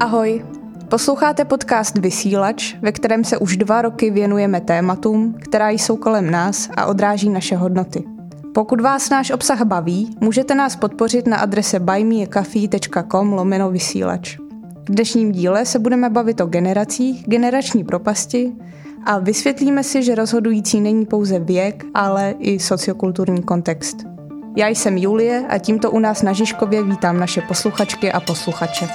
Ahoj, posloucháte podcast Vysílač, ve kterém se už dva roky věnujeme tématům, která jsou kolem nás a odráží naše hodnoty. Pokud vás náš obsah baví, můžete nás podpořit na adrese buymeacoffee.com lomeno vysílač. V dnešním díle se budeme bavit o generacích, generační propasti a vysvětlíme si, že rozhodující není pouze věk, ale i sociokulturní kontext. Já jsem Julie a tímto u nás na Žižkově vítám naše posluchačky a posluchače.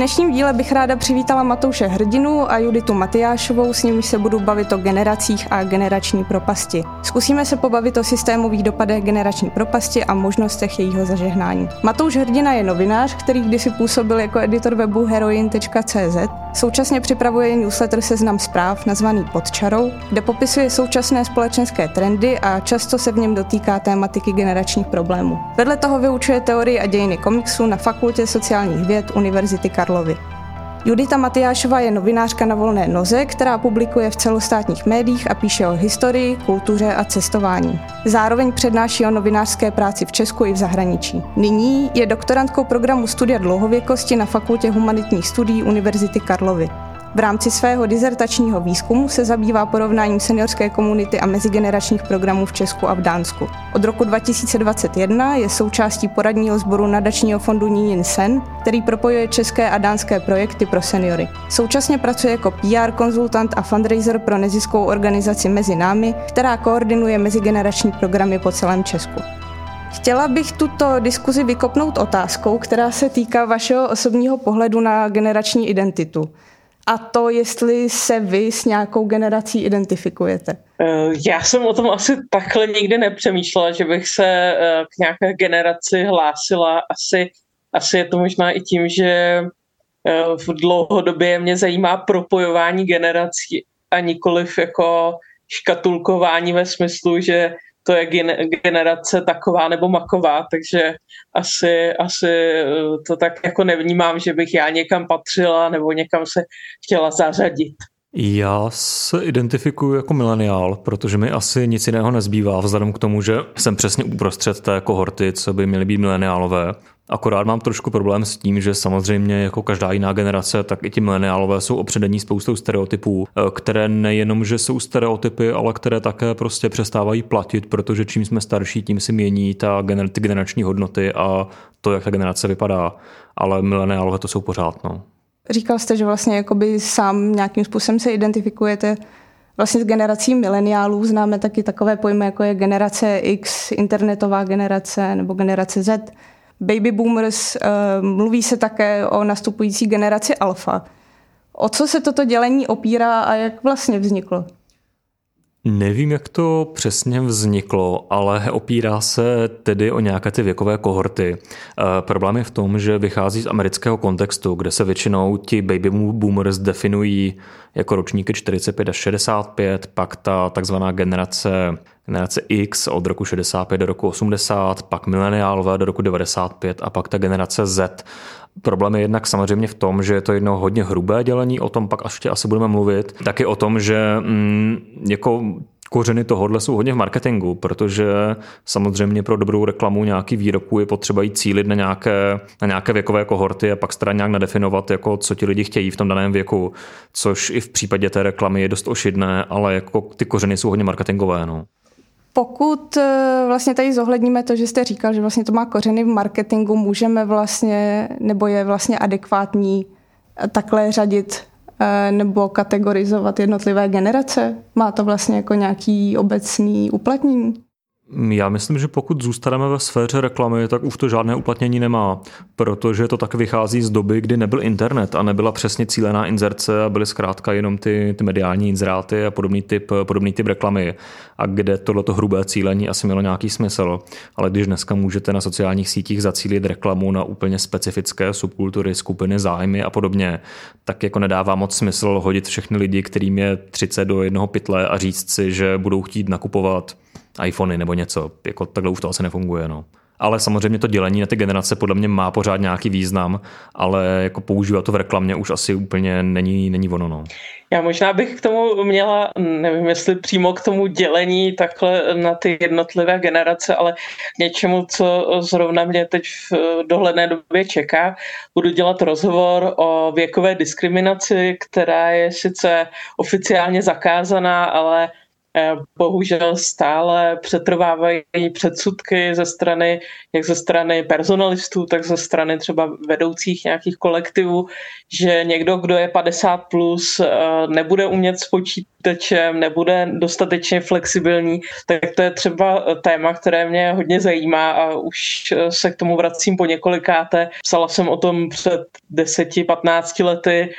Dnešním díle bych ráda přivítala Matouše Hrdinu a Juditu Matyášovou, s nimi se budu bavit o generacích a generační propasti. Zkusíme se pobavit o systémových dopadech generační propasti a možnostech jejího zažehnání. Matouš Hrdina je novinář, který kdysi působil jako editor webu heroin.cz. Současně připravuje newsletter Seznam zpráv nazvaný Pod čarou, kde popisuje současné společenské trendy a často se v něm dotýká tématiky generačních problémů. Vedle toho vyučuje teorii a dějiny komiksu na Fakultě sociálních věd Univerzity Karlovy. Judita Matyášová je novinářka na volné noze, která publikuje v celostátních médiích a píše o historii, kultuře a cestování. Zároveň přednáší o novinářské práci v Česku i v zahraničí. Nyní je doktorantkou programu Studia dlouhověkosti na Fakultě humanitních studií Univerzity Karlovy. V rámci svého dizertačního výzkumu se zabývá porovnáním seniorské komunity a mezigeneračních programů v Česku a v Dánsku. Od roku 2021 je součástí poradního sboru nadačního fondu Nínin Sen, který propojuje české a dánské projekty pro seniory. Současně pracuje jako PR konzultant a fundraiser pro neziskovou organizaci Mezi námi, která koordinuje mezigenerační programy po celém Česku. Chtěla bych tuto diskuzi vykopnout otázkou, která se týká vašeho osobního pohledu na generační identitu a to, jestli se vy s nějakou generací identifikujete. Eh, já jsem o tom asi takhle nikdy nepřemýšlela, že bych se eh, k nějaké generaci hlásila. Asi, asi je to možná i tím, že eh, v dlouhodobě mě zajímá propojování generací a nikoliv jako škatulkování ve smyslu, že to je generace taková nebo maková, takže asi, asi eh, to tak jako nevnímám, že bych já někam patřila nebo někam se chtěla zařadit. Já se identifikuji jako mileniál, protože mi asi nic jiného nezbývá, vzhledem k tomu, že jsem přesně uprostřed té kohorty, co by měly být mileniálové. Akorát mám trošku problém s tím, že samozřejmě jako každá jiná generace, tak i ti mileniálové jsou opředení spoustou stereotypů, eh, které nejenom, že jsou stereotypy, ale které také prostě přestávají platit, protože čím jsme starší, tím si mění ta gener- ty generační hodnoty a to, jak ta generace vypadá. Ale mileniálové to jsou pořád. No. Říkal jste, že vlastně jakoby sám nějakým způsobem se identifikujete vlastně s generací mileniálů. Známe taky takové pojmy, jako je generace X, internetová generace nebo generace Z baby boomers, eh, mluví se také o nastupující generaci alfa. O co se toto dělení opírá a jak vlastně vzniklo? Nevím, jak to přesně vzniklo, ale opírá se tedy o nějaké ty věkové kohorty. E, problém je v tom, že vychází z amerického kontextu, kde se většinou ti baby boomers definují jako ročníky 45 až 65, pak ta takzvaná generace, generace X od roku 65 do roku 80, pak mileniálové do roku 95 a pak ta generace Z. Problém je jednak samozřejmě v tom, že je to jedno hodně hrubé dělení, o tom pak ještě asi budeme mluvit. Taky o tom, že mm, jako kořeny tohohle jsou hodně v marketingu, protože samozřejmě pro dobrou reklamu nějaký výroků je potřeba jít cílit na nějaké, na nějaké věkové kohorty a pak stará nějak nadefinovat, jako co ti lidi chtějí v tom daném věku, což i v případě té reklamy je dost ošidné, ale jako ty kořeny jsou hodně marketingové. No. Pokud eh, vlastně tady zohledníme to, že jste říkal, že vlastně to má kořeny v marketingu, můžeme vlastně, nebo je vlastně adekvátní eh, takhle řadit eh, nebo kategorizovat jednotlivé generace? Má to vlastně jako nějaký obecný uplatnění? Já myslím, že pokud zůstaneme ve sféře reklamy, tak už to žádné uplatnění nemá, protože to tak vychází z doby, kdy nebyl internet a nebyla přesně cílená inzerce a byly zkrátka jenom ty, ty mediální inzeráty a podobný typ, podobný typ reklamy a kde tohleto hrubé cílení asi mělo nějaký smysl. Ale když dneska můžete na sociálních sítích zacílit reklamu na úplně specifické subkultury, skupiny, zájmy a podobně, tak jako nedává moc smysl hodit všechny lidi, kterým je 30 do jednoho pytle a říct si, že budou chtít nakupovat iPhony nebo něco. Jako takhle už to asi nefunguje. No ale samozřejmě to dělení na ty generace podle mě má pořád nějaký význam, ale jako používat to v reklamě už asi úplně není, není ono. No. Já možná bych k tomu měla, nevím jestli přímo k tomu dělení takhle na ty jednotlivé generace, ale k něčemu, co zrovna mě teď v dohledné době čeká. Budu dělat rozhovor o věkové diskriminaci, která je sice oficiálně zakázaná, ale bohužel stále přetrvávají předsudky ze strany, jak ze strany personalistů, tak ze strany třeba vedoucích nějakých kolektivů, že někdo, kdo je 50 plus, eh, nebude umět s počítačem, nebude dostatečně flexibilní, tak to je třeba téma, které mě hodně zajímá a už se k tomu vracím po několikáté. Psala jsem o tom před 10-15 lety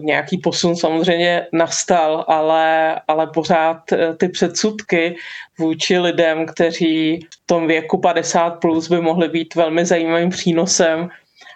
nějaký posun samozřejmě nastal, ale, ale pořád ty předsudky vůči lidem, kteří v tom věku 50 plus by mohli být velmi zajímavým přínosem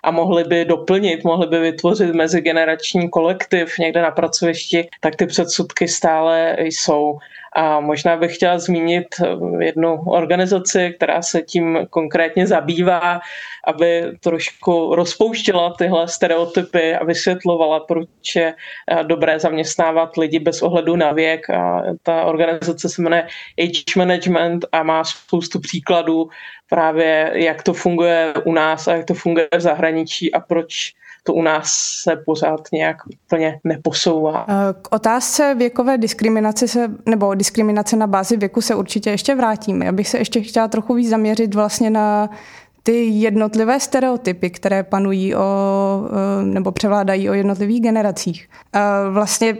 a mohli by doplnit, mohli by vytvořit mezigenerační kolektiv někde na pracovišti, tak ty předsudky stále jsou. A možná bych chtěla zmínit eh, jednu organizaci, která se tím konkrétně zabývá, aby trošku rozpouštěla tyhle stereotypy a vysvětlovala, proč je eh, dobré zaměstnávat lidi bez ohledu na věk. A ta organizace se jmenuje Age Management a má spoustu příkladů právě, jak to funguje u nás a jak to funguje v zahraničí a proč to u nás se pořád nějak úplně neposouvá. Eh, k otázce věkové diskriminace se, nebo diskriminace na bázi věku se určitě ještě vrátíme. Já bych se ještě chtěla trochu víc zaměřit vlastně na ty jednotlivé stereotypy, které panují o, eh, nebo převládají o jednotlivých generacích. Eh, vlastně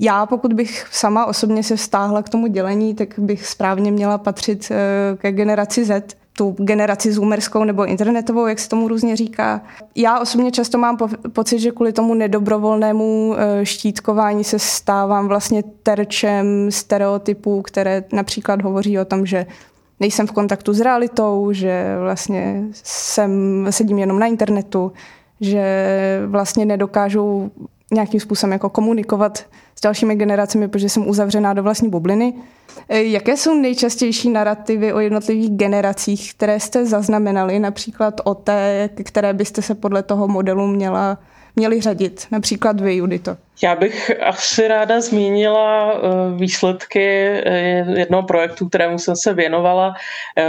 já, pokud bych sama osobně se vztáhla k tomu dělení, tak bych správně měla patřit ke generaci Z, tu generaci zoomerskou nebo internetovou, jak se tomu různě říká. Já osobně často mám po, pocit, že kvůli tomu nedobrovolnému e, štítkování se stávám vlastně terčem stereotypů, které například hovoří o tom, že nejsem v kontaktu s realitou, že vlastně jsem, sedím jenom na internetu, že vlastně nedokážu nějakým způsobem jako komunikovat s dalšími generacemi, protože jsem uzavřená do vlastní bubliny. E, jaké jsou nejčastější narrativy o jednotlivých generacích, které jste zaznamenali, například o té, které byste se podle toho modelu měla měli řadit? Například vy, Judito. Já bych asi ráda zmínila e, výsledky e, jednoho projektu, kterému jsem se věnovala.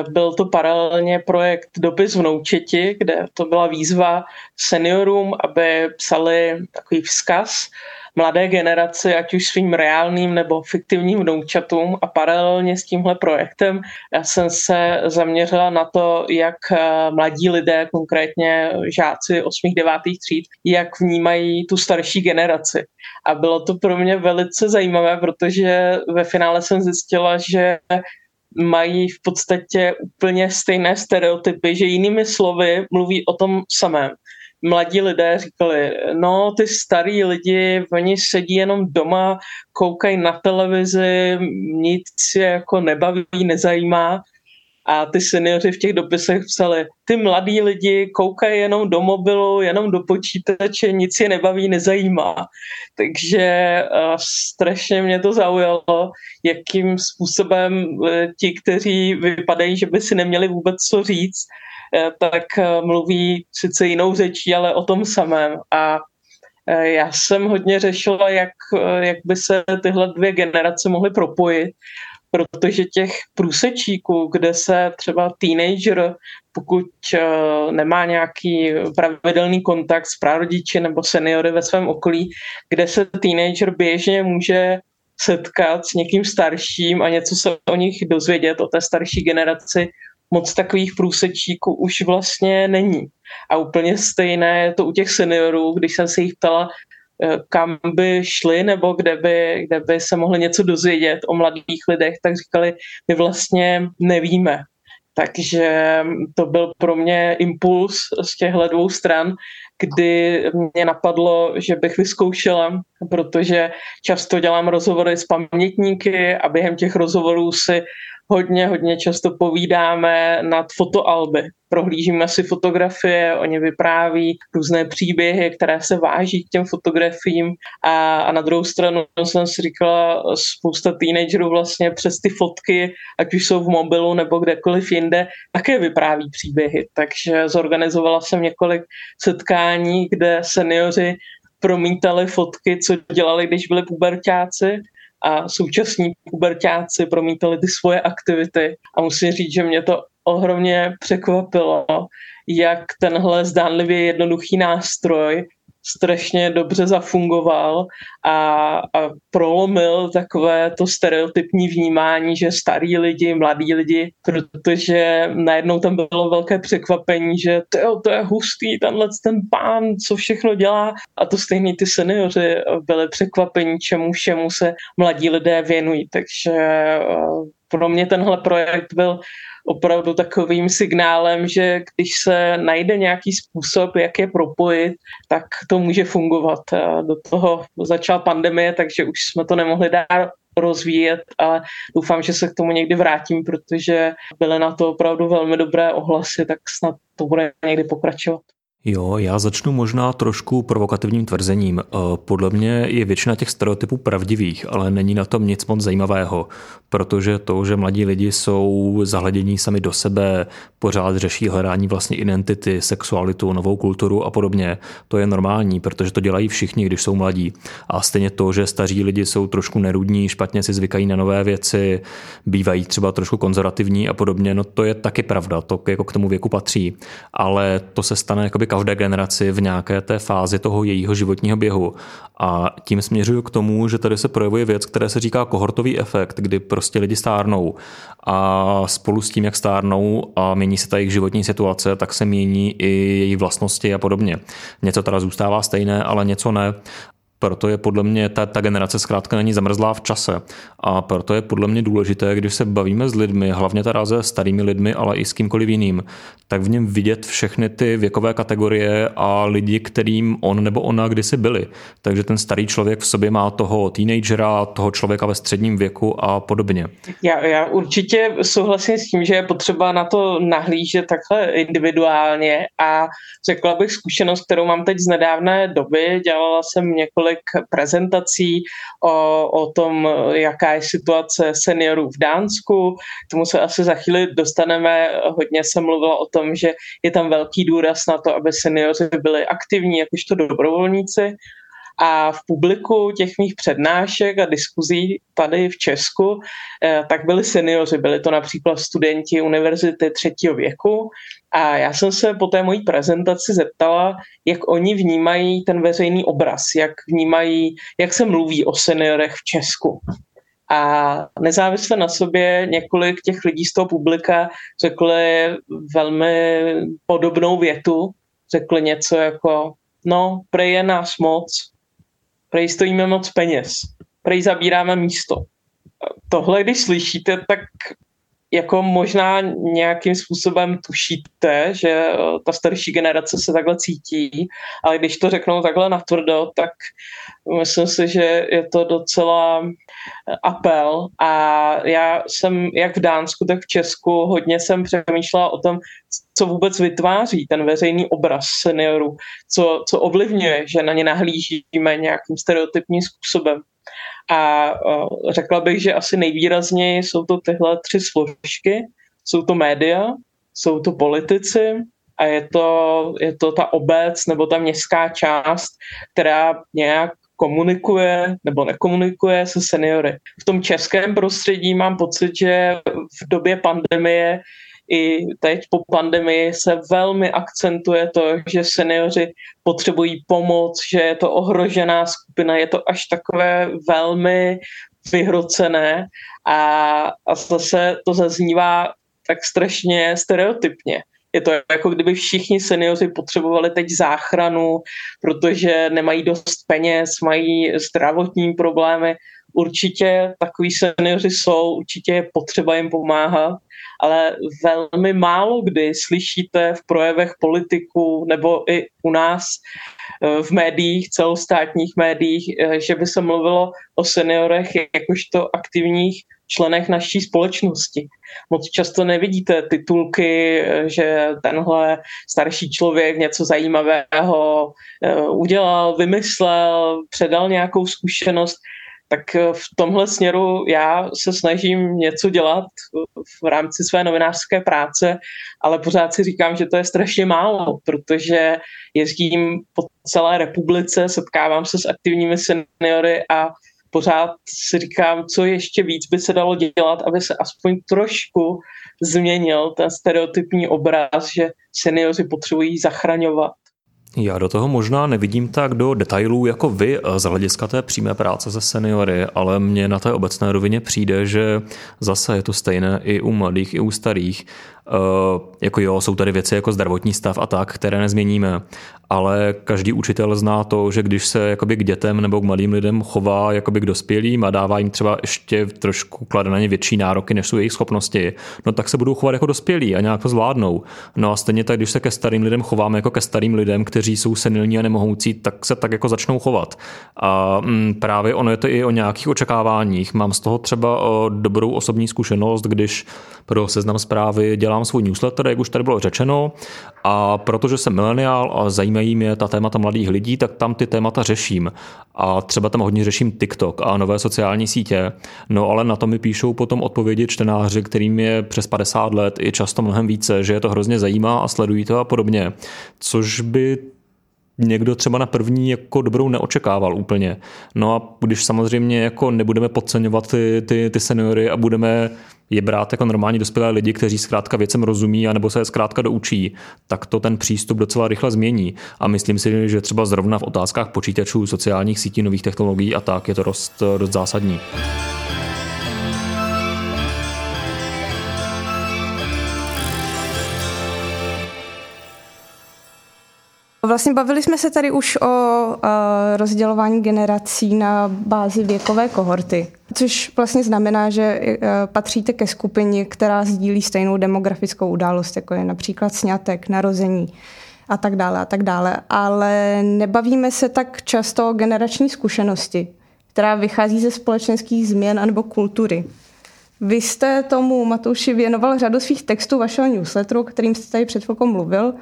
Byl to paralelně projekt Dopis vnoučeti, kde to byla výzva seniorům, aby psali takový vzkaz mladé generaci, ať už svým reálným nebo fiktivním vnoučatům a paralelně s tímhle projektem já jsem se zaměřila na to, jak eh, mladí lidé, konkrétně žáci 8. 9. tříd, jak vnímají tu starší generaci. A bylo to pro mě velice zajímavé, protože ve finále jsem zjistila, že mají v podstatě úplně stejné stereotypy, že jinými slovy mluví o tom samém mladí lidé říkali, no ty starý lidi, oni sedí jenom doma, koukají na televizi, nic je jako nebaví, nezajímá. A ty seniori v těch dopisech psali, ty mladí lidi koukají jenom do mobilu, jenom do počítače, nic je nebaví, nezajímá. Takže uh, strašně mě to zaujalo, jakým způsobem uh, ti, kteří vypadají, že by si neměli vůbec co říct, tak eh, mluví sice jinou řečí, ale o tom samém. A eh, já jsem hodně řešila, jak, jak by se tyhle dvě generace mohly propojit, protože těch průsečíků, kde se třeba teenager, pokud nemá nějaký pravidelný kontakt s prarodiči nebo seniory ve svém okolí, kde se teenager běžně může setkat s někým starším a něco se o nich dozvědět, o té starší generaci, moc takových průsečíků už vlastně není. A úplně stejné je to u těch seniorů, když jsem se jich ptala, eh, kam by šli nebo kde by, kde by se mohli něco dozvědět o mladých lidech, tak říkali, my vlastně nevíme. Takže to byl pro mě impuls z těchto dvou stran, kdy mě napadlo, že bych vyzkoušela, protože často dělám rozhovory s pamětníky a během těch rozhovorů si hodně, hodně často povídáme nad fotoalby. Prohlížíme si fotografie, oni vypráví různé příběhy, které se váží k těm fotografiím a, a na druhou stranu jsem si říkala, spousta teenagerů vlastně přes ty fotky, ať už jsou v mobilu nebo kdekoliv jinde, také vypráví příběhy. Takže zorganizovala jsem několik setkání, kde seniori promítali fotky, co dělali, když byli pubertáci a současní pubertáci promítali ty svoje aktivity. A musím říct, že mě to ohromně překvapilo, jak tenhle zdánlivě jednoduchý nástroj strašně dobře zafungoval a, a prolomil takové to stereotypní vnímání, že starý lidi, mladí lidi, protože najednou tam bylo velké překvapení, že to, to je hustý, tenhle ten pán, co všechno dělá. A to stejně ty seniori byli překvapení, čemu všemu se mladí lidé věnují, takže eh, pro mě tenhle projekt byl opravdu takovým signálem, že když se najde nějaký způsob, jak je propojit, tak to může fungovat. Do toho začala pandemie, takže už jsme to nemohli dál rozvíjet, ale doufám, že se k tomu někdy vrátím, protože byly na to opravdu velmi dobré ohlasy, tak snad to bude někdy pokračovat. Jo, já začnu možná trošku provokativním tvrzením. Eh, podle mě je většina těch stereotypů pravdivých, ale není na tom nic moc zajímavého, protože to, že mladí lidi jsou zahledění sami do sebe, pořád řeší hledání vlastní identity, sexualitu, novou kulturu a podobně, to je normální, protože to dělají všichni, když jsou mladí. A stejně to, že staří lidi jsou trošku nerudní, špatně si zvykají na nové věci, bývají třeba trošku konzervativní a podobně, no to je taky pravda, to jako k tomu věku patří. Ale to se stane jakoby každé generaci v nějaké té fázi toho jejího životního běhu. A tím směřuju k tomu, že tady se projevuje věc, které se říká kohortový efekt, kdy prostě lidi stárnou a spolu s tím, jak stárnou a mění se ta jejich životní situace, tak se mění i její vlastnosti a podobně. Něco teda zůstává stejné, ale něco ne. Proto je podle mě ta, ta generace zkrátka není zamrzlá v čase. A proto je podle mě důležité, když se bavíme s lidmi, hlavně teda se starými lidmi, ale i s kýmkoliv jiným, tak v něm vidět všechny ty věkové kategorie a lidi, kterým on nebo ona kdysi byli. Takže ten starý člověk v sobě má toho teenagera, toho člověka ve středním věku a podobně. Já, já určitě souhlasím s tím, že je potřeba na to nahlížet takhle individuálně a řekla bych zkušenost, kterou mám teď z nedávné doby. Dělala jsem několik několik prezentací o, o tom, jaká je situace seniorů v Dánsku. K tomu se asi za chvíli dostaneme. Hodně se mluvilo o tom, že je tam velký důraz na to, aby seniori byli aktivní jakožto dobrovolníci. A v publiku těch mých přednášek a diskuzí tady v Česku, eh, tak byli seniori, byli to například studenti univerzity třetího věku. A já jsem se po té mojí prezentaci zeptala, jak oni vnímají ten veřejný obraz, jak vnímají, jak se mluví o seniorech v Česku. A nezávisle na sobě několik těch lidí z toho publika řekli velmi podobnou větu. Řekli něco jako, no, prej je nás moc, prej stojíme moc peněz, prej zabíráme místo. Tohle, když slyšíte, tak jako možná nějakým způsobem tušíte, že eh, ta starší generace se takhle cítí, ale když to řeknou takhle natvrdo, tak myslím si, že je to docela eh, apel. A já jsem jak v Dánsku, tak v Česku hodně jsem přemýšlela o tom, co vůbec vytváří ten veřejný obraz seniorů, co, co ovlivňuje, že na ně nahlížíme nějakým stereotypním způsobem. A řekla bych, že asi nejvýrazněji jsou to tyhle tři složky. Jsou to média, jsou to politici a je to, je to ta obec nebo ta městská část, která nějak komunikuje nebo nekomunikuje se seniory. V tom českém prostředí mám pocit, že v době pandemie i teď po pandemii se velmi akcentuje to, že seniori potřebují pomoc, že je to ohrožená skupina, je to až takové velmi vyhrocené a, a zase to zaznívá tak strašně stereotypně. Je to jako kdyby všichni seniori potřebovali teď záchranu, protože nemají dost peněz, mají zdravotní problémy. Určitě takový seniori jsou, určitě je potřeba jim pomáhat, ale velmi málo kdy slyšíte v projevech politiků nebo i u nás eh, v médiích, celostátních médiích, eh, že by se mluvilo o seniorech jakožto aktivních členech naší společnosti. Moc často nevidíte titulky, eh, že tenhle starší člověk něco zajímavého udělal, vymyslel, předal nějakou zkušenost tak eh, v tomhle směru já se snažím něco dělat v rámci své novinářské práce, ale pořád si říkám, že to je strašně málo, protože jezdím po celé republice, setkávám se s aktivními seniory a pořád si říkám, co ještě víc by se dalo dělat, aby se aspoň trošku změnil ten stereotypní obraz, že seniori potřebují zachraňovat. Já do toho možná nevidím tak do detailů jako vy eh, z hlediska té přímé práce se seniory, ale mně na té obecné rovině přijde, že zase je to stejné i u mladých, i u starých. Uh, jako jo, jsou tady věci jako zdravotní stav a tak, které nezměníme, ale každý učitel zná to, že když se jakoby k dětem nebo k mladým lidem chová jakoby k dospělým a dává jim třeba ještě trošku klade na ně větší nároky, než jsou jejich schopnosti, no tak se budou chovat jako dospělí a nějak to zvládnou. No a stejně tak, když se ke starým lidem chováme jako ke starým lidem, kteří jsou senilní a nemohoucí, tak se tak jako začnou chovat. A mm, právě ono je to i o nějakých očekáváních. Mám z toho třeba o dobrou osobní zkušenost, když pro seznam zprávy dělám svůj newsletter, jak už tady bylo řečeno, a protože jsem mileniál a zajímají mě ta témata mladých lidí, tak tam ty témata řeším. A třeba tam hodně řeším TikTok a nové sociální sítě. No ale na to mi píšou potom odpovědi čtenáři, kterým je přes 50 let i často mnohem více, že je to hrozně zajímá a sledují to a podobně. Což by někdo třeba na první jako dobrou neočekával úplně. No a když samozřejmě jako nebudeme podceňovat ty, ty, ty seniory a budeme je brát jako normální dospělé lidi, kteří zkrátka věcem rozumí a nebo se je zkrátka doučí, tak to ten přístup docela rychle změní. A myslím si, že třeba zrovna v otázkách počítačů, sociálních sítí, nových technologií a tak je to dost, dost zásadní. Vlastně bavili jsme se tady už o uh, rozdělování generací na bázi věkové kohorty, což vlastně znamená, že uh, patříte ke skupině, která sdílí stejnou demografickou událost, jako je například sňatek, narození a tak dále a tak dále. Ale nebavíme se tak často o generační zkušenosti, která vychází ze společenských změn anebo kultury. Vy jste tomu, Matouši, věnoval řadu svých textů vašeho newsletteru, kterým jste tady před chvilkou mluvil.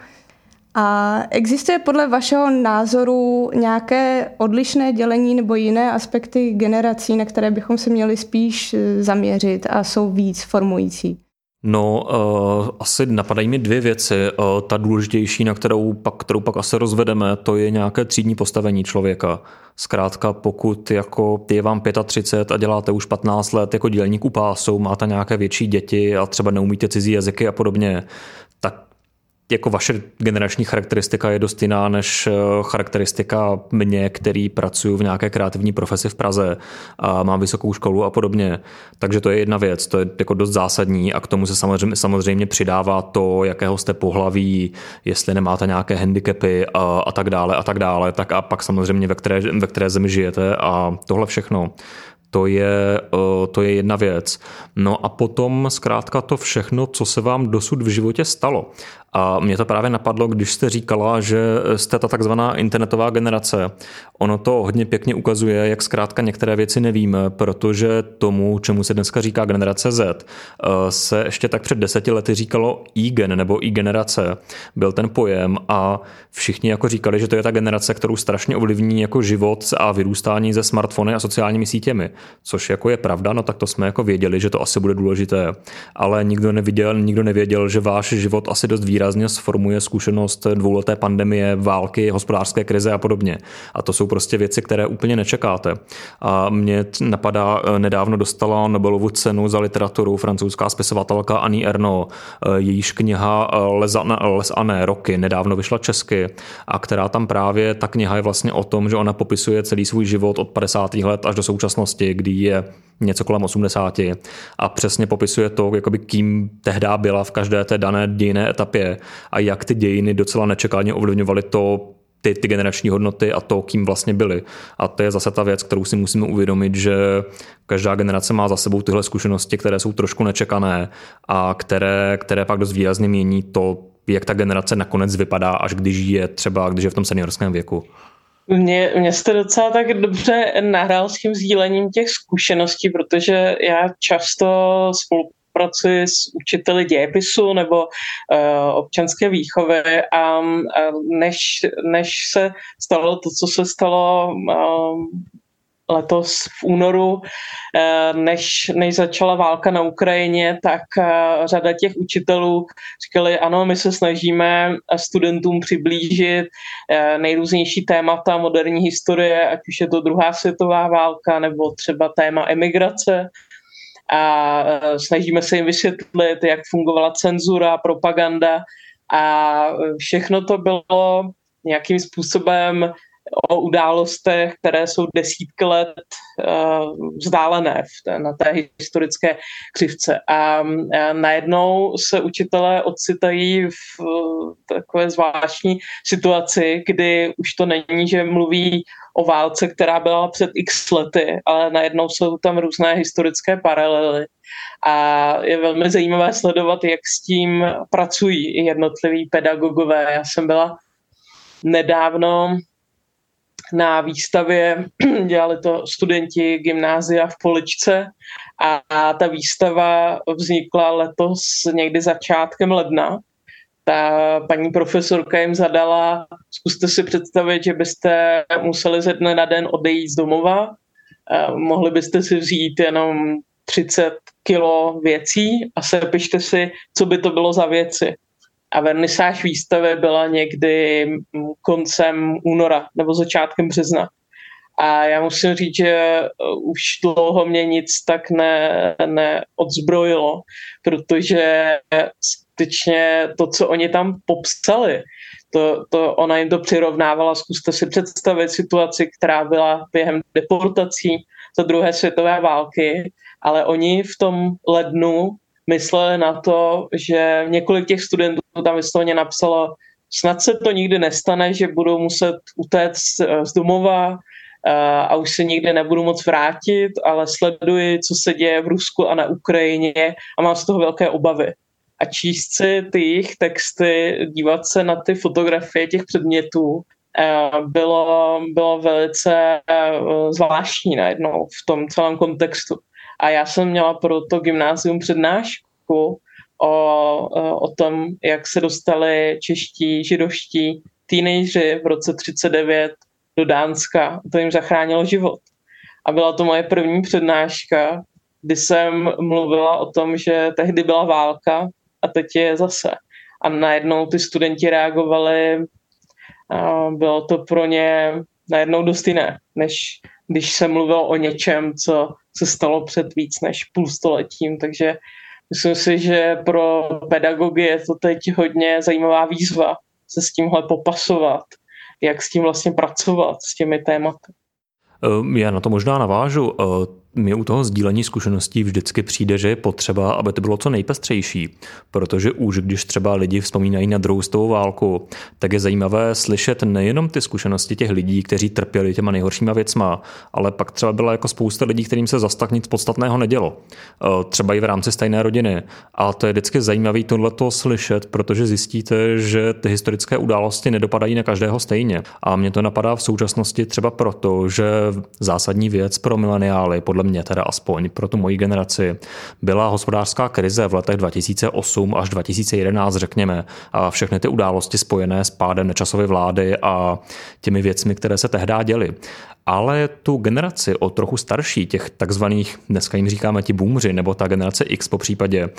A existuje podle vašeho názoru nějaké odlišné dělení nebo jiné aspekty generací, na které bychom se měli spíš eh, zaměřit a jsou víc formující? No, uh, asi napadají mi dvě věci. Uh, ta důležitější, na kterou pak, kterou pak asi rozvedeme, to je nějaké třídní postavení člověka. Zkrátka, pokud jako je vám 35 a děláte už 15 let jako dělník u pásu, máte nějaké větší děti a třeba neumíte cizí jazyky a podobně, jako vaše generační charakteristika je dost jiná než eh, charakteristika mě, který pracuji v nějaké kreativní profesi v Praze a mám vysokou školu a podobně. Takže to je jedna věc, to je jako dost zásadní a k tomu se samozřejmě, samozřejmě přidává to, jakého jste pohlaví, jestli nemáte nějaké handicapy a, a tak dále a tak dále, tak a pak samozřejmě ve které, ve které zemi žijete a tohle všechno. To je, eh, to je jedna věc. No a potom zkrátka to všechno, co se vám dosud v životě stalo. A mě to právě napadlo, když jste říkala, že jste ta takzvaná internetová generace. Ono to hodně pěkně ukazuje, jak zkrátka některé věci nevíme, protože tomu, čemu se dneska říká generace Z, eh, se ještě tak před deseti lety říkalo i-gen nebo i-generace. Byl ten pojem a všichni jako říkali, že to je ta generace, kterou strašně ovlivní jako život a vyrůstání ze smartfony a sociálními sítěmi. Což jako je pravda, no tak to jsme jako věděli, že to asi bude důležité. Ale nikdo neviděl, nikdo nevěděl, že váš život asi dost výrazně sformuje zkušenost dvouleté pandemie, války, hospodářské krize a podobně. A to jsou prostě věci, které úplně nečekáte. A mě napadá, eh, nedávno dostala Nobelovu cenu za literaturu francouzská spisovatelka Annie Ernaux. Eh, jejíž kniha eh, Les Ané roky nedávno vyšla česky a která tam právě, ta kniha je vlastně o tom, že ona popisuje celý svůj život od 50. let až do současnosti, kdy je něco kolem 80 a přesně popisuje to, jakoby kým tehdy byla v každé té dané dějné etapě a jak ty dějiny docela nečekaně ovlivňovaly to, ty, ty generační hodnoty a to, kým vlastně byli. A to je zase ta věc, kterou si musíme uvědomit, že každá generace má za sebou tyhle zkušenosti, které jsou trošku nečekané a které, které pak dost výrazně mění to, jak ta generace nakonec vypadá, až když je třeba, když je v tom seniorském věku. Mě, mě jste docela tak dobře nahrál s tím sdílením těch zkušeností, protože já často spolupracuji s učiteli dějepisu nebo uh, občanské výchovy a uh, než, než se stalo to, co se stalo uh, letos v únoru, eh, než, než začala válka na Ukrajině, tak eh, řada těch učitelů říkali, ano, my se snažíme studentům přiblížit eh, nejrůznější témata moderní historie, ať už je to druhá světová válka nebo třeba téma emigrace. A snažíme se jim vysvětlit, jak fungovala cenzura, propaganda. A všechno to bylo nějakým způsobem o událostech, které jsou desítky let uh, vzdálené v té, na té historické křivce. A uh, najednou se učitelé ocitají v uh, takové zvláštní situaci, kdy už to není, že mluví o válce, která byla před x lety, ale najednou jsou tam různé historické paralely. A je velmi zajímavé sledovat, jak s tím pracují jednotliví pedagogové. Já jsem byla nedávno na výstavě, dělali to studenti gymnázia v Poličce a, ta výstava vznikla letos někdy začátkem ledna. Ta paní profesorka jim zadala, zkuste si představit, že byste museli ze dne na den odejít z domova, mohli byste si vzít jenom 30 kilo věcí a sepište si, co by to bylo za věci a vernisáž výstavy byla někdy koncem února nebo začátkem března. A já musím říct, že už dlouho mě nic tak ne, neodzbrojilo, protože skutečně to, co oni tam popsali, to, to ona jim to přirovnávala, zkuste si představit situaci, která byla během deportací za druhé světové války, ale oni v tom lednu mysleli na to, že několik těch studentů tam vysloveně napsalo, snad se to nikdy nestane, že budou muset utéct eh, z domova eh, a už se nikdy nebudu moc vrátit, ale sleduji, co se děje v Rusku a na Ukrajině a mám z toho velké obavy. A číst si ty jejich texty, dívat se na ty fotografie těch předmětů, eh, bylo, bylo velice zvláštní najednou v tom celém kontextu. A já jsem měla pro to gymnázium přednášku o, o tom, jak se dostali čeští, židovští teenageři v roce 39 do Dánska. To jim zachránilo život. A byla to moje první přednáška, kdy jsem mluvila o tom, že tehdy byla válka a teď je zase. A najednou ty studenti reagovali, bylo to pro ně najednou dost jiné, než když se mluvilo o něčem, co se stalo před víc než půl stoletím, takže myslím si, že pro pedagogy je to teď hodně zajímavá výzva se s tímhle popasovat, jak s tím vlastně pracovat, s těmi tématy. Ehm, já na to možná navážu. Mě u toho sdílení zkušeností vždycky přijde, že je potřeba, aby to bylo co nejpestřejší, protože už když třeba lidi vzpomínají na druhou světovou válku, tak je zajímavé slyšet nejenom ty zkušenosti těch lidí, kteří trpěli těma nejhoršíma věcma, ale pak třeba byla jako spousta lidí, kterým se zas tak nic podstatného nedělo. E, třeba i v rámci stejné rodiny. A to je vždycky zajímavé tohleto slyšet, protože zjistíte, že ty historické události nedopadají na každého stejně. A mě to napadá v současnosti třeba proto, že zásadní věc pro mileniály podle podle mě teda aspoň pro tu moji generaci, byla hospodářská krize v letech 2008 až 2011, řekněme, a všechny ty události spojené s pádem nečasové vlády a těmi věcmi, které se tehdy děly ale tu generaci o trochu starší, těch takzvaných, dneska jim říkáme ti boomři, nebo ta generace X po případě,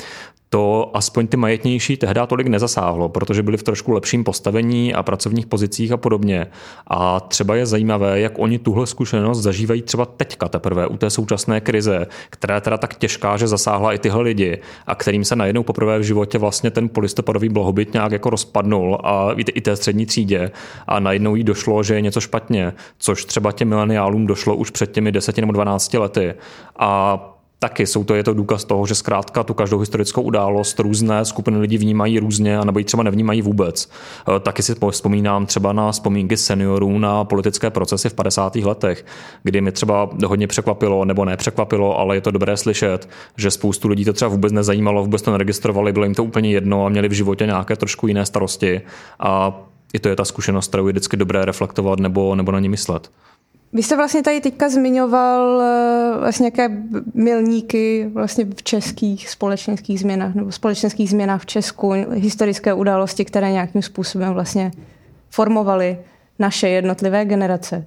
to aspoň ty majetnější tehdy tolik nezasáhlo, protože byli v trošku lepším postavení a pracovních pozicích a podobně. A třeba je zajímavé, jak oni tuhle zkušenost zažívají třeba teďka teprve u té současné krize, která je teda tak těžká, že zasáhla i tyhle lidi a kterým se najednou poprvé v životě vlastně ten polistopadový blahobyt nějak jako rozpadnul a i té střední třídě a najednou jí došlo, že je něco špatně, což třeba těm mileniálům došlo už před těmi 10 nebo 12 lety. A taky jsou to, je to důkaz toho, že zkrátka tu každou historickou událost různé skupiny lidí vnímají různě, nebo ji třeba nevnímají vůbec. Eh, taky si vzpomínám třeba na vzpomínky seniorů na politické procesy v 50. letech, kdy mi třeba hodně překvapilo, nebo nepřekvapilo, ale je to dobré slyšet, že spoustu lidí to třeba vůbec nezajímalo, vůbec to neregistrovali, bylo jim to úplně jedno a měli v životě nějaké trošku jiné starosti. A i to je ta zkušenost, kterou je vždycky dobré reflektovat nebo, nebo na ní myslet. Vy jste vlastně tady teďka zmiňoval eh, vlastně nějaké milníky vlastně v českých společenských změnách nebo společenských změnách v Česku, historické události, které nějakým způsobem vlastně formovaly naše jednotlivé generace.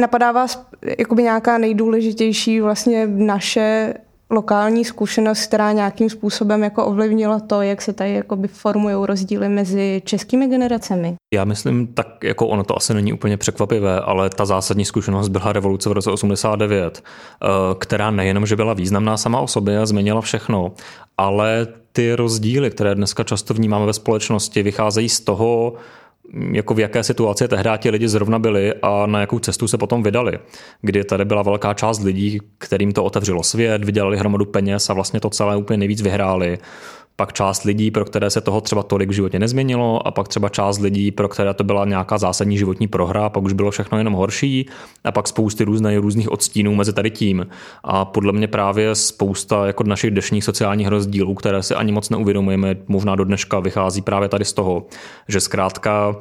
Napadá vás jakoby nějaká nejdůležitější vlastně naše lokální zkušenost, která nějakým způsobem jako ovlivnila to, jak se tady jakoby formují rozdíly mezi českými generacemi? Já myslím, tak jako ono to asi není úplně překvapivé, ale ta zásadní zkušenost byla revoluce v roce 89, eh, která nejenom, že byla významná sama o sobě a změnila všechno, ale ty rozdíly, které dneska často vnímáme ve společnosti, vycházejí z toho, jako v jaké situaci tehdy ti lidi zrovna byli a na jakou cestu se potom vydali. Kdy tady byla velká část lidí, kterým to otevřelo svět, vydělali hromadu peněz a vlastně to celé úplně nejvíc vyhráli pak část lidí, pro které se toho třeba tolik v životě nezměnilo a pak třeba část lidí, pro které to byla nějaká zásadní životní prohra pak už bylo všechno jenom horší a pak spousty různých, různých odstínů mezi tady tím. A podle mě právě spousta jako našich dnešních sociálních rozdílů, které si ani moc neuvědomujeme, možná do dneška vychází právě tady z toho, že zkrátka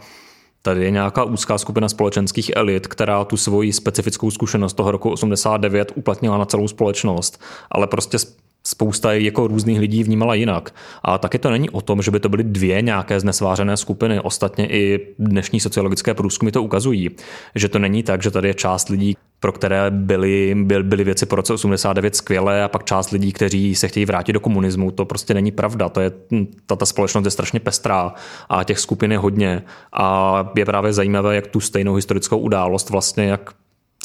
Tady je nějaká úzká skupina společenských elit, která tu svoji specifickou zkušenost toho roku 89 uplatnila na celou společnost, ale prostě spousta jako různých lidí vnímala jinak. A taky to není o tom, že by to byly dvě nějaké znesvářené skupiny. Ostatně i dnešní sociologické průzkumy to ukazují, že to není tak, že tady je část lidí, pro které byly, byly, byly věci po roce 89 skvělé a pak část lidí, kteří se chtějí vrátit do komunismu. To prostě není pravda. To je, ta, ta společnost je strašně pestrá a těch skupin je hodně. A je právě zajímavé, jak tu stejnou historickou událost vlastně, jak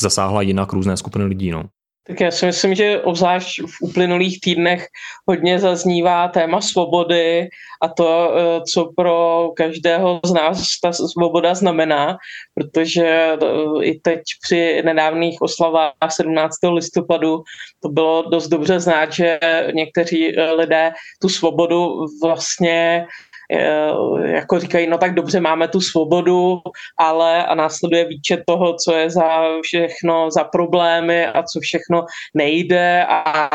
zasáhla jinak různé skupiny lidí. No. Tak já si myslím, že obzvlášť v uplynulých týdnech hodně zaznívá téma svobody a to, eh, co pro každého z nás ta svoboda znamená, protože eh, i teď při nedávných oslavách 17. listopadu to bylo dost dobře znát, že někteří eh, lidé tu svobodu vlastně jako říkají, no tak dobře, máme tu svobodu, ale a následuje výčet toho, co je za všechno, za problémy a co všechno nejde a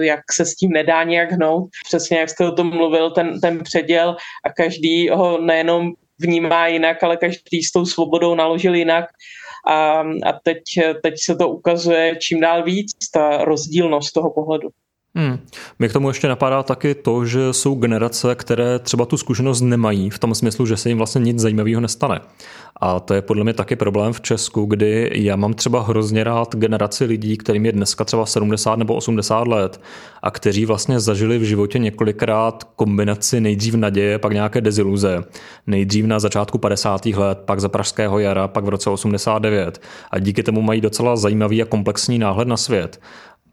jak se s tím nedá nějak hnout. Přesně jak jste o tom mluvil, ten, ten předěl a každý ho nejenom vnímá jinak, ale každý s tou svobodou naložil jinak. A, a teď, teď se to ukazuje čím dál víc, ta rozdílnost toho pohledu. Hmm. Mě k tomu ještě napadá taky to, že jsou generace, které třeba tu zkušenost nemají, v tom smyslu, že se jim vlastně nic zajímavého nestane. A to je podle mě taky problém v Česku, kdy já mám třeba hrozně rád generaci lidí, kterým je dneska třeba 70 nebo 80 let a kteří vlastně zažili v životě několikrát kombinaci nejdřív naděje, pak nějaké deziluze. Nejdřív na začátku 50. let, pak za Pražského jara, pak v roce 89. A díky tomu mají docela zajímavý a komplexní náhled na svět.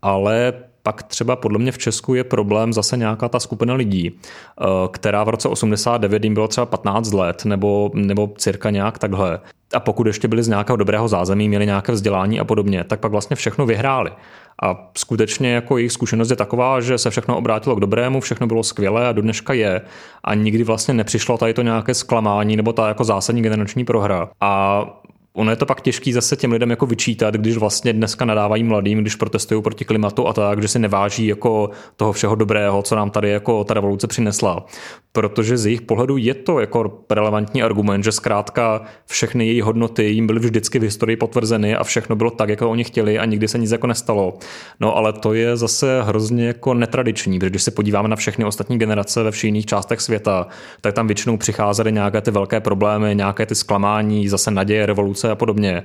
Ale pak třeba podle mě v Česku je problém zase nějaká ta skupina lidí, eh, která v roce 89 jim bylo třeba 15 let nebo, nebo cirka nějak takhle. A pokud ještě byli z nějakého dobrého zázemí, měli nějaké vzdělání a podobně, tak pak vlastně všechno vyhráli. A skutečně jako jejich zkušenost je taková, že se všechno obrátilo k dobrému, všechno bylo skvělé a do dneška je. A nikdy vlastně nepřišlo tady to nějaké zklamání nebo ta jako zásadní generační prohra. A Ono je to pak těžký zase těm lidem jako vyčítat, když vlastně dneska nadávají mladým, když protestují proti klimatu a tak, že si neváží jako toho všeho dobrého, co nám tady jako ta revoluce přinesla. Protože z jejich pohledu je to jako relevantní argument, že zkrátka všechny její hodnoty jim byly vždycky v historii potvrzeny a všechno bylo tak, jako oni chtěli a nikdy se nic jako nestalo. No ale to je zase hrozně jako netradiční, protože když se podíváme na všechny ostatní generace ve všech jiných částech světa, tak tam většinou přicházely nějaké ty velké problémy, nějaké ty zklamání, zase naděje, revoluce ruce a podobně.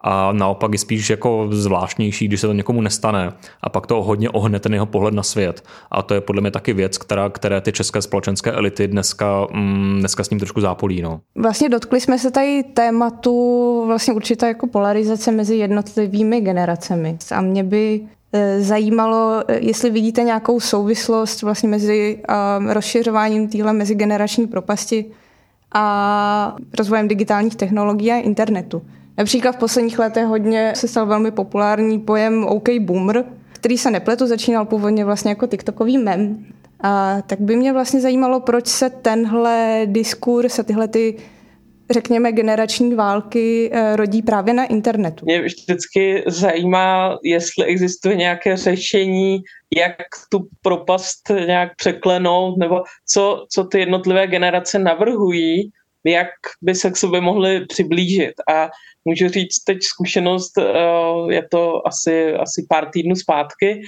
A naopak je spíš jako zvláštnější, když se to někomu nestane a pak to hodně ohne ten jeho pohled na svět. A to je podle mě taky věc, která, které ty české společenské elity dneska, mm, dneska s ním trošku zápolí. No. Vlastně dotkli jsme se tady tématu vlastně určitá jako polarizace mezi jednotlivými generacemi. A mě by e, zajímalo, jestli vidíte nějakou souvislost vlastně mezi rozšiřováním téhle mezigenerační propasti a rozvojem digitálních technologií a internetu. Například v posledních letech hodně se stal velmi populární pojem OK Boomer, který se nepletu, začínal původně vlastně jako TikTokový mem. A tak by mě vlastně zajímalo, proč se tenhle diskurs a tyhle ty řekněme, generační války eh, rodí právě na internetu. Mě vždycky zajímá, jestli existuje nějaké řešení, jak tu propast nějak překlenout, nebo co, co ty jednotlivé generace navrhují, jak by se k sobě mohli přiblížit. A můžu říct teď zkušenost, eh, je to asi, asi pár týdnů zpátky.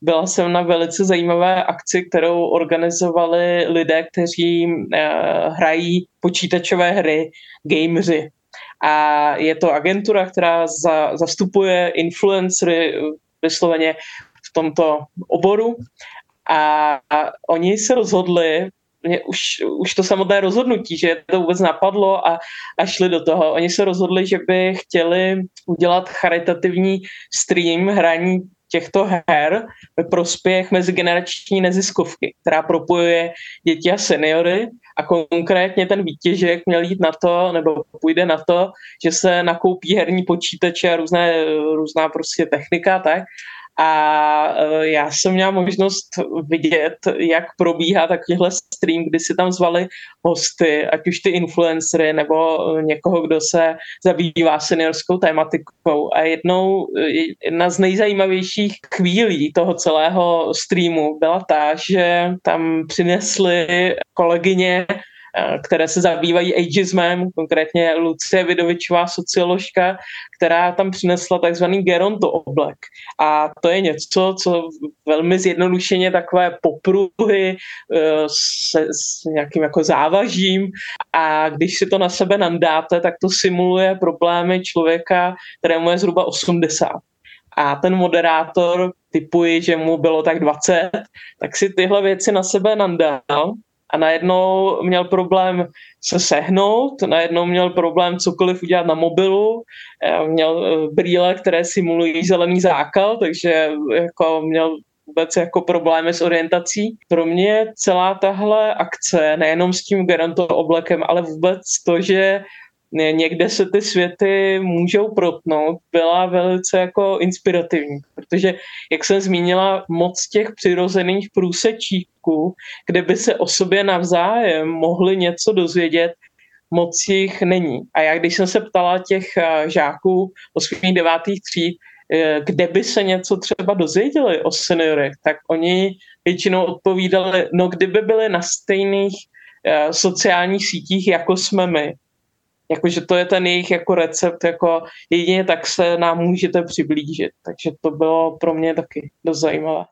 Byla jsem na velice zajímavé akci, kterou organizovali lidé, kteří eh, hrají počítačové hry, gameři. A je to agentura, která za, zastupuje influencery eh, vysloveně v tomto oboru. A, a oni se rozhodli mě už, už to samotné rozhodnutí, že to vůbec napadlo a, a šli do toho. Oni se rozhodli, že by chtěli udělat charitativní stream hraní těchto her ve prospěch mezigenerační neziskovky, která propojuje děti a seniory a konkrétně ten výtěžek měl jít na to, nebo půjde na to, že se nakoupí herní počítače a různé, různá prostě technika, tak, a e, já jsem měla možnost vidět, jak probíhá takovýhle stream, kdy si tam zvali hosty, ať už ty influencery nebo někoho, kdo se zabývá seniorskou tématikou. A jednou, jedna z nejzajímavějších chvílí toho celého streamu byla ta, že tam přinesli kolegyně které se zabývají ageismem, konkrétně Lucie Vidovičová, socioložka, která tam přinesla takzvaný Geronto oblek. A to je něco, co velmi zjednodušeně takové popruhy eh, se, s nějakým jako závažím. A když si to na sebe nandáte, tak to simuluje problémy člověka, kterému je zhruba 80 a ten moderátor typuji, že mu bylo tak 20, tak si tyhle věci na sebe nandal a najednou měl problém se sehnout, najednou měl problém cokoliv udělat na mobilu, eh, měl eh, brýle, které simulují zelený zákal, takže jako měl vůbec jako problémy s orientací. Pro mě celá tahle akce, nejenom s tím Garanto oblekem, ale vůbec to, že někde se ty světy můžou protnout, byla velice jako inspirativní, protože, jak jsem zmínila, moc těch přirozených průsečíků, kde by se o sobě navzájem mohli něco dozvědět, moc jich není. A já když jsem se ptala těch eh, žáků 8. 9. tříd, eh, kde by se něco třeba dozvěděli o seniorech, tak oni většinou odpovídali, no kdyby byli na stejných eh, sociálních sítích, jako jsme my, jakože to je ten jejich jako recept, jako jedině tak se nám můžete přiblížit. Takže to bylo pro mě taky dost zajímavé.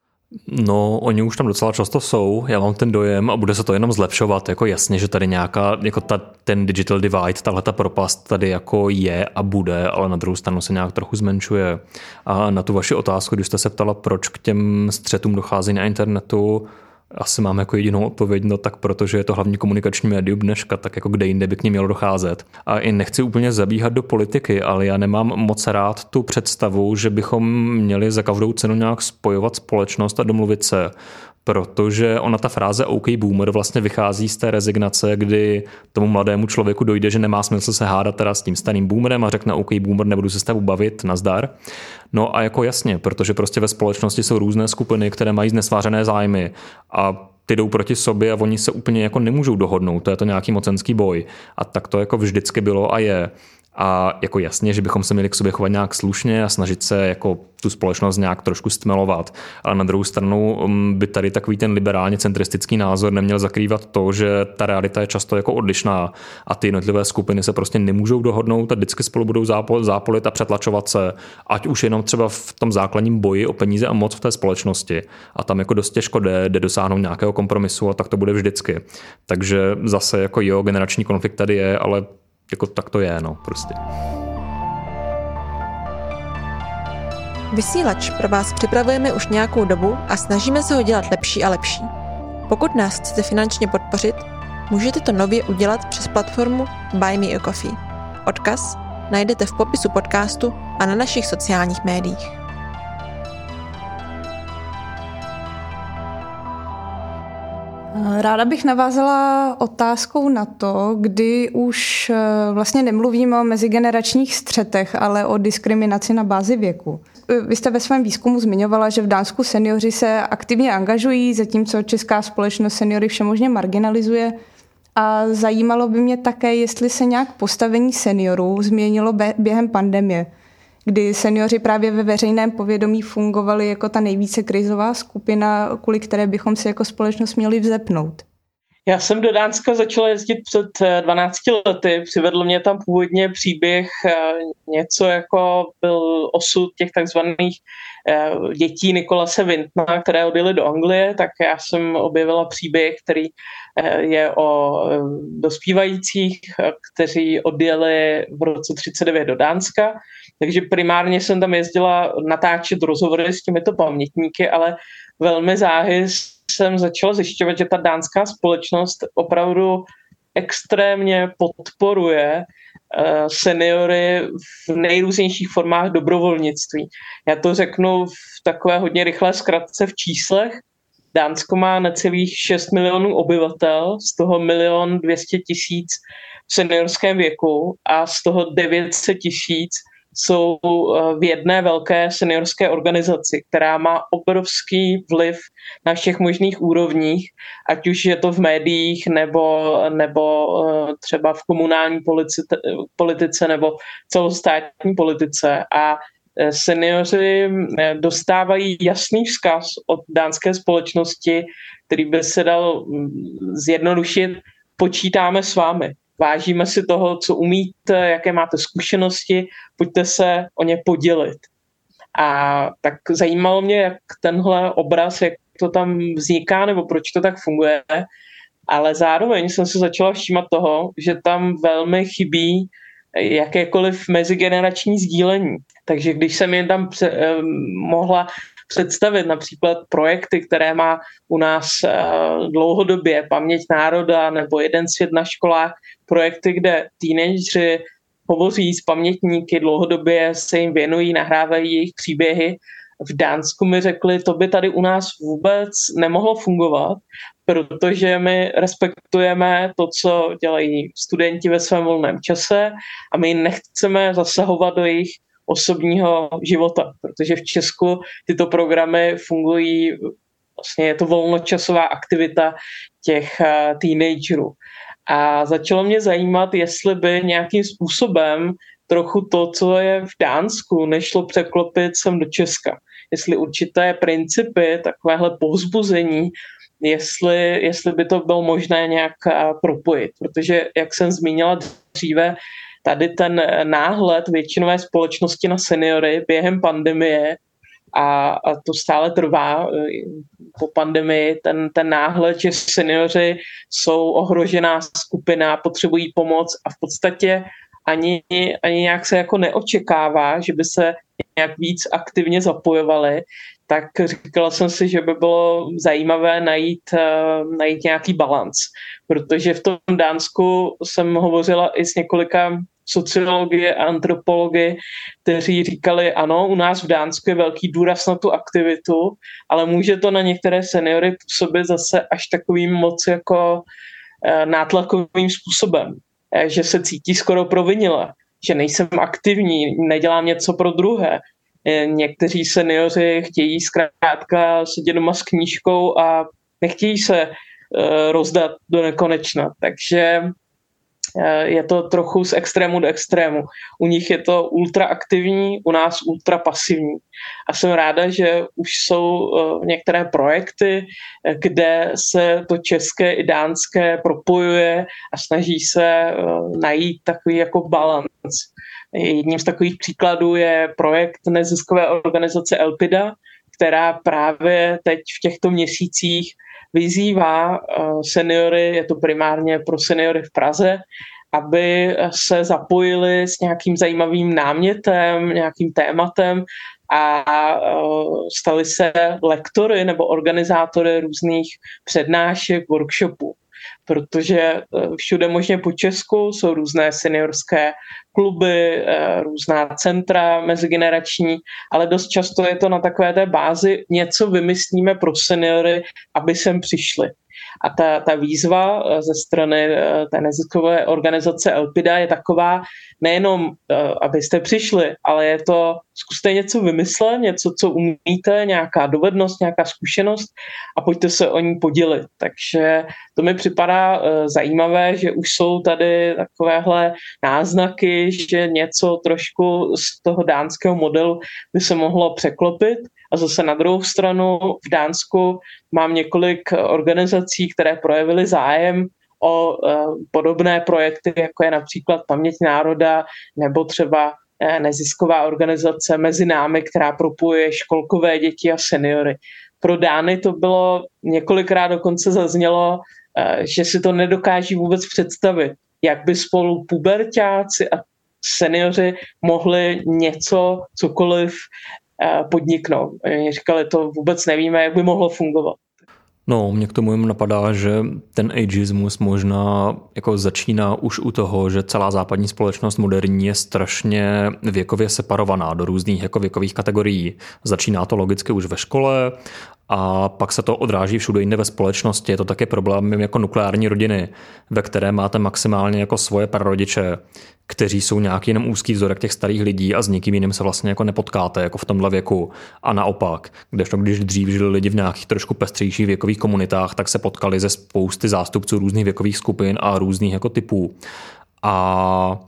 No, oni už tam docela často jsou, já mám ten dojem a bude se to jenom zlepšovat, jako jasně, že tady nějaká, jako ta, ten digital divide, tahle ta propast tady jako je a bude, ale na druhou stranu se nějak trochu zmenšuje. A na tu vaši otázku, když jste se ptala, proč k těm střetům dochází na internetu, asi mám jako jedinou odpověď, no tak protože je to hlavní komunikační médium dneška, tak jako kde jinde by k ní mělo docházet. A i nechci úplně zabíhat do politiky, ale já nemám moc rád tu představu, že bychom měli za každou cenu nějak spojovat společnost a domluvit se protože ona ta fráze OK boomer vlastně vychází z té rezignace, kdy tomu mladému člověku dojde, že nemá smysl se hádat teda s tím starým boomerem a řekne OK boomer, nebudu se s tebou bavit, nazdar. No a jako jasně, protože prostě ve společnosti jsou různé skupiny, které mají znesvářené zájmy a ty jdou proti sobě a oni se úplně jako nemůžou dohodnout, to je to nějaký mocenský boj. A tak to jako vždycky bylo a je. A jako jasně, že bychom se měli k sobě chovat nějak slušně a snažit se jako tu společnost nějak trošku stmelovat. Ale na druhou stranu mm, by tady takový ten liberálně centristický názor neměl zakrývat to, že ta realita je často jako odlišná a ty jednotlivé skupiny se prostě nemůžou dohodnout a vždycky spolu budou zápolit a přetlačovat se, ať už jenom třeba v tom základním boji o peníze a moc v té společnosti. A tam jako dost těžko jde, jde dosáhnout nějakého kompromisu a tak to bude vždycky. Takže zase jako jo, generační konflikt tady je, ale jako tak to je, no, prostě. Vysílač pro vás připravujeme už nějakou dobu a snažíme se ho dělat lepší a lepší. Pokud nás chcete finančně podpořit, můžete to nově udělat přes platformu Buy Me a Coffee. Odkaz najdete v popisu podcastu a na našich sociálních médiích. Ráda bych navázala otázkou na to, kdy už eh, vlastně nemluvíme o mezigeneračních střetech, ale o diskriminaci na bázi věku. Vy jste ve svém výzkumu zmiňovala, že v Dánsku seniori se aktivně angažují, zatímco česká společnost seniory všemožně marginalizuje. A zajímalo by mě také, jestli se nějak postavení seniorů změnilo během pandemie kdy seniori právě ve veřejném povědomí fungovali jako ta nejvíce krizová skupina, kvůli které bychom si jako společnost měli vzepnout. Já jsem do Dánska začala jezdit před 12 eh, lety. Přivedl mě tam původně příběh eh, něco jako byl osud těch takzvaných eh, dětí Nikolase Vintna, které odjeli do Anglie, tak já jsem objevila příběh, který je o dospívajících, kteří odjeli v roce 39 do Dánska takže primárně jsem tam jezdila natáčet rozhovory s těmito pamětníky, ale velmi záhy jsem začala zjišťovat, že ta dánská společnost opravdu extrémně podporuje eh, seniory v nejrůznějších formách dobrovolnictví. Já to řeknu v takové hodně rychlé zkratce v číslech. Dánsko má necelých 6 milionů obyvatel, z toho milion 200 tisíc v seniorském věku a z toho 900 tisíc jsou eh, v jedné velké seniorské organizaci, která má obrovský vliv na všech možných úrovních, ať už je to v médiích nebo, nebo eh, třeba v komunální politice, politice nebo celostátní politice. A eh, seniori dostávají jasný vzkaz od dánské společnosti, který by se dal mm, zjednodušit, počítáme s vámi vážíme si toho, co umíte, jaké máte zkušenosti, pojďte se o ně podělit. A tak zajímalo mě, jak tenhle obraz, jak to tam vzniká, nebo proč to tak funguje, ale zároveň jsem se začala všímat toho, že tam velmi chybí jakékoliv mezigenerační sdílení. Takže když jsem jen tam pře- eh, mohla představit například projekty, které má u nás eh, dlouhodobě Paměť národa nebo Jeden svět na školách, projekty, kde teenageři hovoří s pamětníky, dlouhodobě se jim věnují, nahrávají jejich příběhy. V Dánsku mi řekli, to by tady u nás vůbec nemohlo fungovat, protože my respektujeme to, co dělají studenti ve svém volném čase a my nechceme zasahovat do jejich osobního života, protože v Česku tyto programy fungují, vlastně je to volnočasová aktivita těch eh, teenagerů. A začalo mě zajímat, jestli by nějakým způsobem trochu to, co je v Dánsku, nešlo překlopit sem do Česka. Jestli určité principy, takovéhle povzbuzení, jestli, jestli by to bylo možné nějak eh, propojit. Protože, jak jsem zmínila dříve, tady ten náhled většinové společnosti na seniory během pandemie a, a to stále trvá. E, po pandemii, ten, ten náhled, že seniori jsou ohrožená skupina, potřebují pomoc a v podstatě ani, ani nějak se jako neočekává, že by se nějak víc aktivně zapojovali, tak říkala jsem si, že by bylo zajímavé najít, uh, najít nějaký balans, protože v tom Dánsku jsem hovořila i s několika sociologie a antropologie, kteří říkali, ano, u nás v Dánsku je velký důraz na tu aktivitu, ale může to na některé seniory působit zase až takovým moc jako eh, nátlakovým způsobem, eh, že se cítí skoro provinile, že nejsem aktivní, nedělám něco pro druhé. Eh, někteří seniori chtějí zkrátka sedět doma s knížkou a nechtějí se rozdat do nekonečna. Takže je to trochu z extrému do extrému. U nich je to ultra aktivní, u nás ultra pasivní. A jsem ráda, že už jsou eh, některé projekty, eh, kde se to české i dánské propojuje a snaží se najít takový jako balans. Jedním z takových příkladů je projekt neziskové organizace Elpida, která právě teď v těchto měsících vyzývá eh, seniory, je to primárně pro seniory v Praze, aby se zapojili s nějakým zajímavým námětem, nějakým tématem a eh, stali se lektory nebo organizátory různých přednášek, workshopů protože eh, všude možně po Česku jsou různé seniorské kluby, eh, různá centra mezigenerační, ale dost často je to na takové té bázi něco vymyslíme pro seniory, aby sem přišli. A ta, ta výzva eh, ze strany eh, té neziskové organizace Elpida je taková, nejenom, abyste přišli, ale je to, zkuste něco vymyslet, něco, co umíte, nějaká dovednost, nějaká zkušenost a pojďte se o ní podělit. Takže to mi připadá zajímavé, že už jsou tady takovéhle náznaky, že něco trošku z toho dánského modelu by se mohlo překlopit a zase na druhou stranu v Dánsku mám několik organizací, které projevily zájem o uh, podobné projekty, jako je například Paměť národa nebo třeba uh, nezisková organizace Mezi námi, která propojuje školkové děti a seniory. Pro Dány to bylo několikrát dokonce zaznělo, že si to nedokáží vůbec představit, jak by spolu pubertáci a seniori mohli něco, cokoliv Eh, podniknout. Oni říkali, to vůbec nevíme, jak by mohlo fungovat. No, mě k tomu jen napadá, že ten ageismus možná jako začíná už u toho, že celá západní společnost moderní je strašně věkově separovaná do různých jako věkových kategorií. Začíná to logicky už ve škole a pak se to odráží všude jinde ve společnosti. Je to také problém jako nukleární rodiny, ve které máte maximálně jako svoje prarodiče, kteří jsou nějaký jenom úzký vzorek těch starých lidí a s nikým jiným se vlastně jako nepotkáte, jako v tomhle věku. A naopak, kdežto když dřív žili lidi v nějakých trošku pestřejších věkových komunitách, tak se potkali ze spousty zástupců různých věkových skupin a různých jako typů. A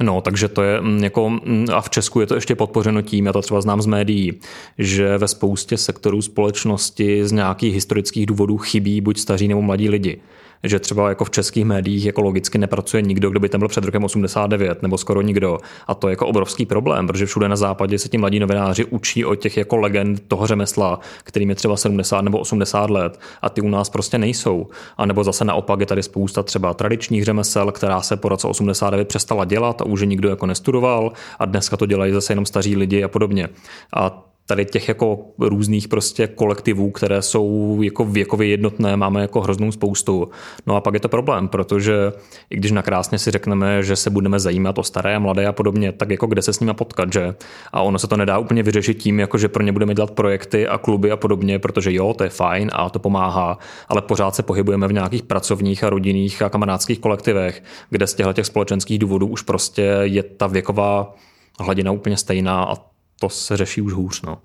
No, takže to je mm, jako, mm, a v Česku je to ještě podpořeno tím, já to třeba znám z médií, že ve spoustě sektorů společnosti z nějakých historických důvodů chybí buď staří nebo mladí lidi že třeba jako v českých médiích jako logicky nepracuje nikdo, kdo by tam byl před rokem 89, nebo skoro nikdo. A to je jako obrovský problém, protože všude na západě se ti mladí novináři učí o těch jako legend toho řemesla, kterým je třeba 70 nebo 80 let a ty u nás prostě nejsou. A nebo zase naopak je tady spousta třeba tradičních řemesel, která se po roce 89 přestala dělat a už nikdo jako nestudoval a dneska to dělají zase jenom staří lidi a podobně. A tady těch jako různých prostě kolektivů, které jsou jako věkově jednotné, máme jako hroznou spoustu. No a pak je to problém, protože i když nakrásně si řekneme, že se budeme zajímat o staré a mladé a podobně, tak jako kde se s nimi potkat, že? A ono se to nedá úplně vyřešit tím, jako že pro ně budeme dělat projekty a kluby a podobně, protože jo, to je fajn a to pomáhá, ale pořád se pohybujeme v nějakých pracovních a rodinných a kamarádských kolektivech, kde z těchto těch společenských důvodů už prostě je ta věková hladina úplně stejná a to se řeší už hůř. No.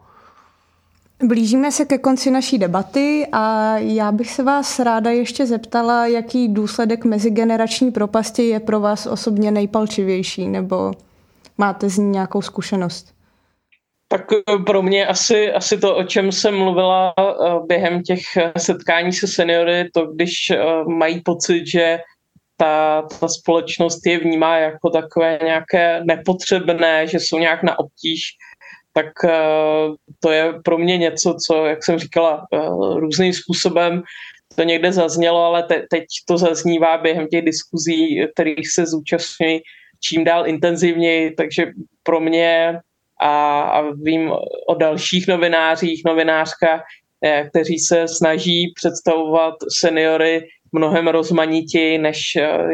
Blížíme se ke konci naší debaty a já bych se vás ráda ještě zeptala, jaký důsledek mezigenerační propasti je pro vás osobně nejpalčivější, nebo máte z ní nějakou zkušenost? Tak eh, pro mě asi, asi to, o čem jsem mluvila eh, během těch eh, setkání se seniory, to když mají pocit, že ta, ta společnost je vnímá jako takové nějaké nepotřebné, že jsou nějak na obtíž, tak eh, to je pro mě něco, co, jak jsem říkala, eh, různým způsobem to někde zaznělo, ale te, teď to zaznívá během těch diskuzí, kterých se zúčastňují čím dál intenzivněji, takže pro mě a, a vím o dalších novinářích, novinářka, eh, kteří se snaží představovat seniory mnohem rozmanitěji, než,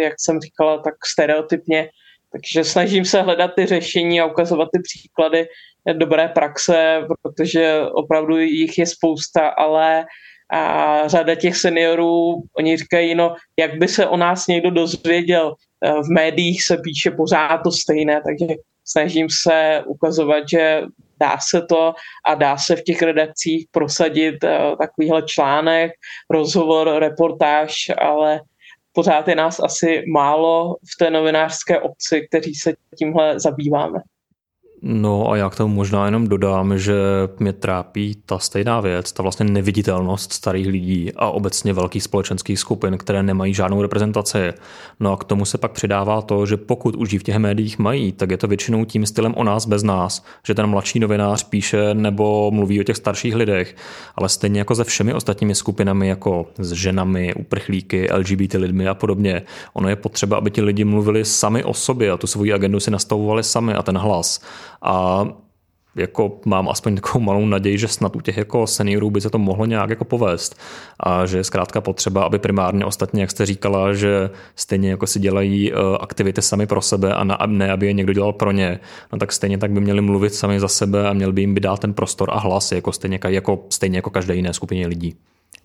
jak jsem říkala, tak stereotypně. Takže snažím se hledat ty řešení a ukazovat ty příklady, dobré praxe, protože opravdu jich je spousta, ale a řada těch seniorů, oni říkají, no, jak by se o nás někdo dozvěděl, e, v médiích se píše pořád to stejné, takže snažím se ukazovat, že dá se to a dá se v těch redakcích prosadit e, takovýhle článek, rozhovor, reportáž, ale pořád je nás asi málo v té novinářské obci, kteří se tímhle zabýváme. No a já k tomu možná jenom dodám, že mě trápí ta stejná věc, ta vlastně neviditelnost starých lidí a obecně velkých společenských skupin, které nemají žádnou reprezentaci. No a k tomu se pak přidává to, že pokud už ji v těch médiích mají, tak je to většinou tím stylem o nás bez nás, že ten mladší novinář píše nebo mluví o těch starších lidech, ale stejně jako se všemi ostatními skupinami, jako s ženami, uprchlíky, LGBT lidmi a podobně, ono je potřeba, aby ti lidi mluvili sami o sobě a tu svoji agendu si nastavovali sami a ten hlas a jako mám aspoň takovou malou naději, že snad u těch jako seniorů by se to mohlo nějak jako povést a že je zkrátka potřeba, aby primárně ostatně, jak jste říkala, že stejně jako si dělají eh, aktivity sami pro sebe a ne, aby je někdo dělal pro ně, no tak stejně tak by měli mluvit sami za sebe a měl by jim by dát ten prostor a hlas jako stejně jako, stejně jako každé jiné skupině lidí.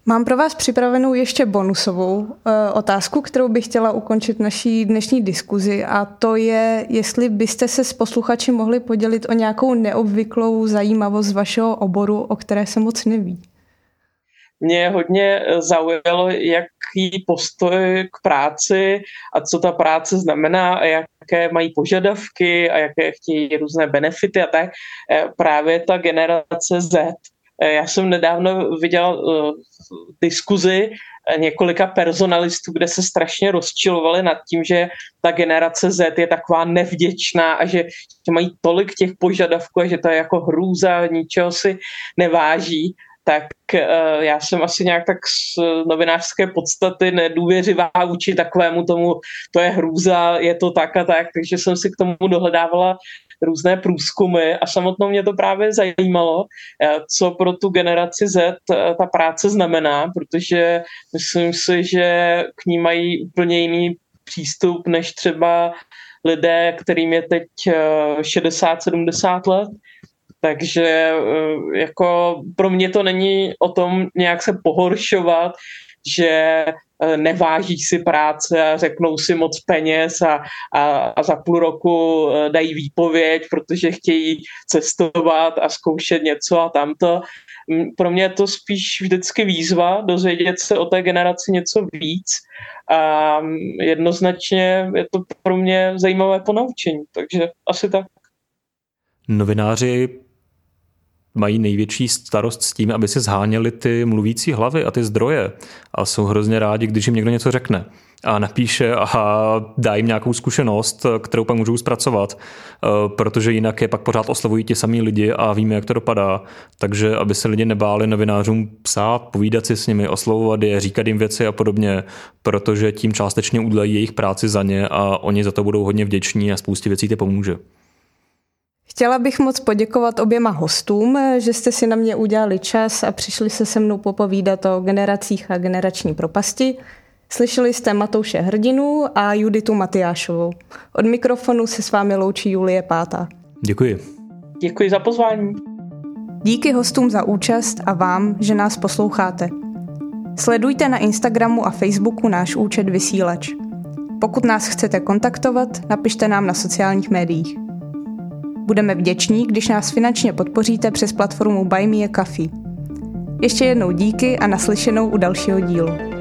Mám pro vás připravenou ještě bonusovou uh, otázku, kterou bych chtěla ukončit naší dnešní diskuzi a to je, jestli byste se s posluchači mohli podělit o nějakou neobvyklou zajímavost vašeho oboru, o které se moc neví. Mě hodně zaujalo, jaký postoj k práci a co ta práce znamená a jaké mají požadavky a jaké chtějí různé benefity a tak. Eh, právě ta generace Z Eh, já jsem nedávno viděl uh, diskuzi eh, několika personalistů, kde se strašně rozčilovali nad tím, že ta generace Z je taková nevděčná a že, že mají tolik těch požadavků a že to je jako hrůza, ničeho si neváží tak uh, já jsem asi nějak tak z novinářské podstaty nedůvěřivá vůči takovému tomu, to je hrůza, je to tak a tak, takže jsem si k tomu dohledávala různé průzkumy a samotnou mě to právě zajímalo, eh, co pro tu generaci Z eh, ta práce znamená, protože myslím si, že k ní mají úplně jiný přístup než třeba lidé, kterým je teď 60-70 eh, let. Takže jako pro mě to není o tom nějak se pohoršovat, že Eh, neváží si práce a řeknou si moc peněz a, a, a za půl roku eh, dají výpověď, protože chtějí cestovat a zkoušet něco a tamto. Pro mě je to spíš vždycky výzva dozvědět se o té generaci něco víc a jednoznačně je to pro mě zajímavé ponaučení, takže asi tak. Novináři mají největší starost s tím, aby si zháněli ty mluvící hlavy a ty zdroje. A jsou hrozně rádi, když jim někdo něco řekne a napíše a dá jim nějakou zkušenost, kterou pak můžou zpracovat, eh, protože jinak je pak pořád oslovují ti samý lidi a víme, jak to dopadá. Takže aby se lidi nebáli novinářům psát, povídat si s nimi, oslovovat je, říkat jim věci a podobně, protože tím částečně udlají jejich práci za ně a oni za to budou hodně vděční a spoustě věcí to pomůže. Chtěla bych moc poděkovat oběma hostům, že jste si na mě udělali čas a přišli se se mnou popovídat o generacích a generační propasti. Slyšeli jste Matouše Hrdinu a Juditu Matyášovou. Od mikrofonu se s vámi loučí Julie Pátá. Děkuji. Děkuji za pozvání. Díky hostům za účast a vám, že nás posloucháte. Sledujte na Instagramu a Facebooku náš účet Vysílač. Pokud nás chcete kontaktovat, napište nám na sociálních médiích. Budeme vděční, když nás finančně podpoříte přes platformu Buy Me a Coffee. Ještě jednou díky a naslyšenou u dalšího dílu.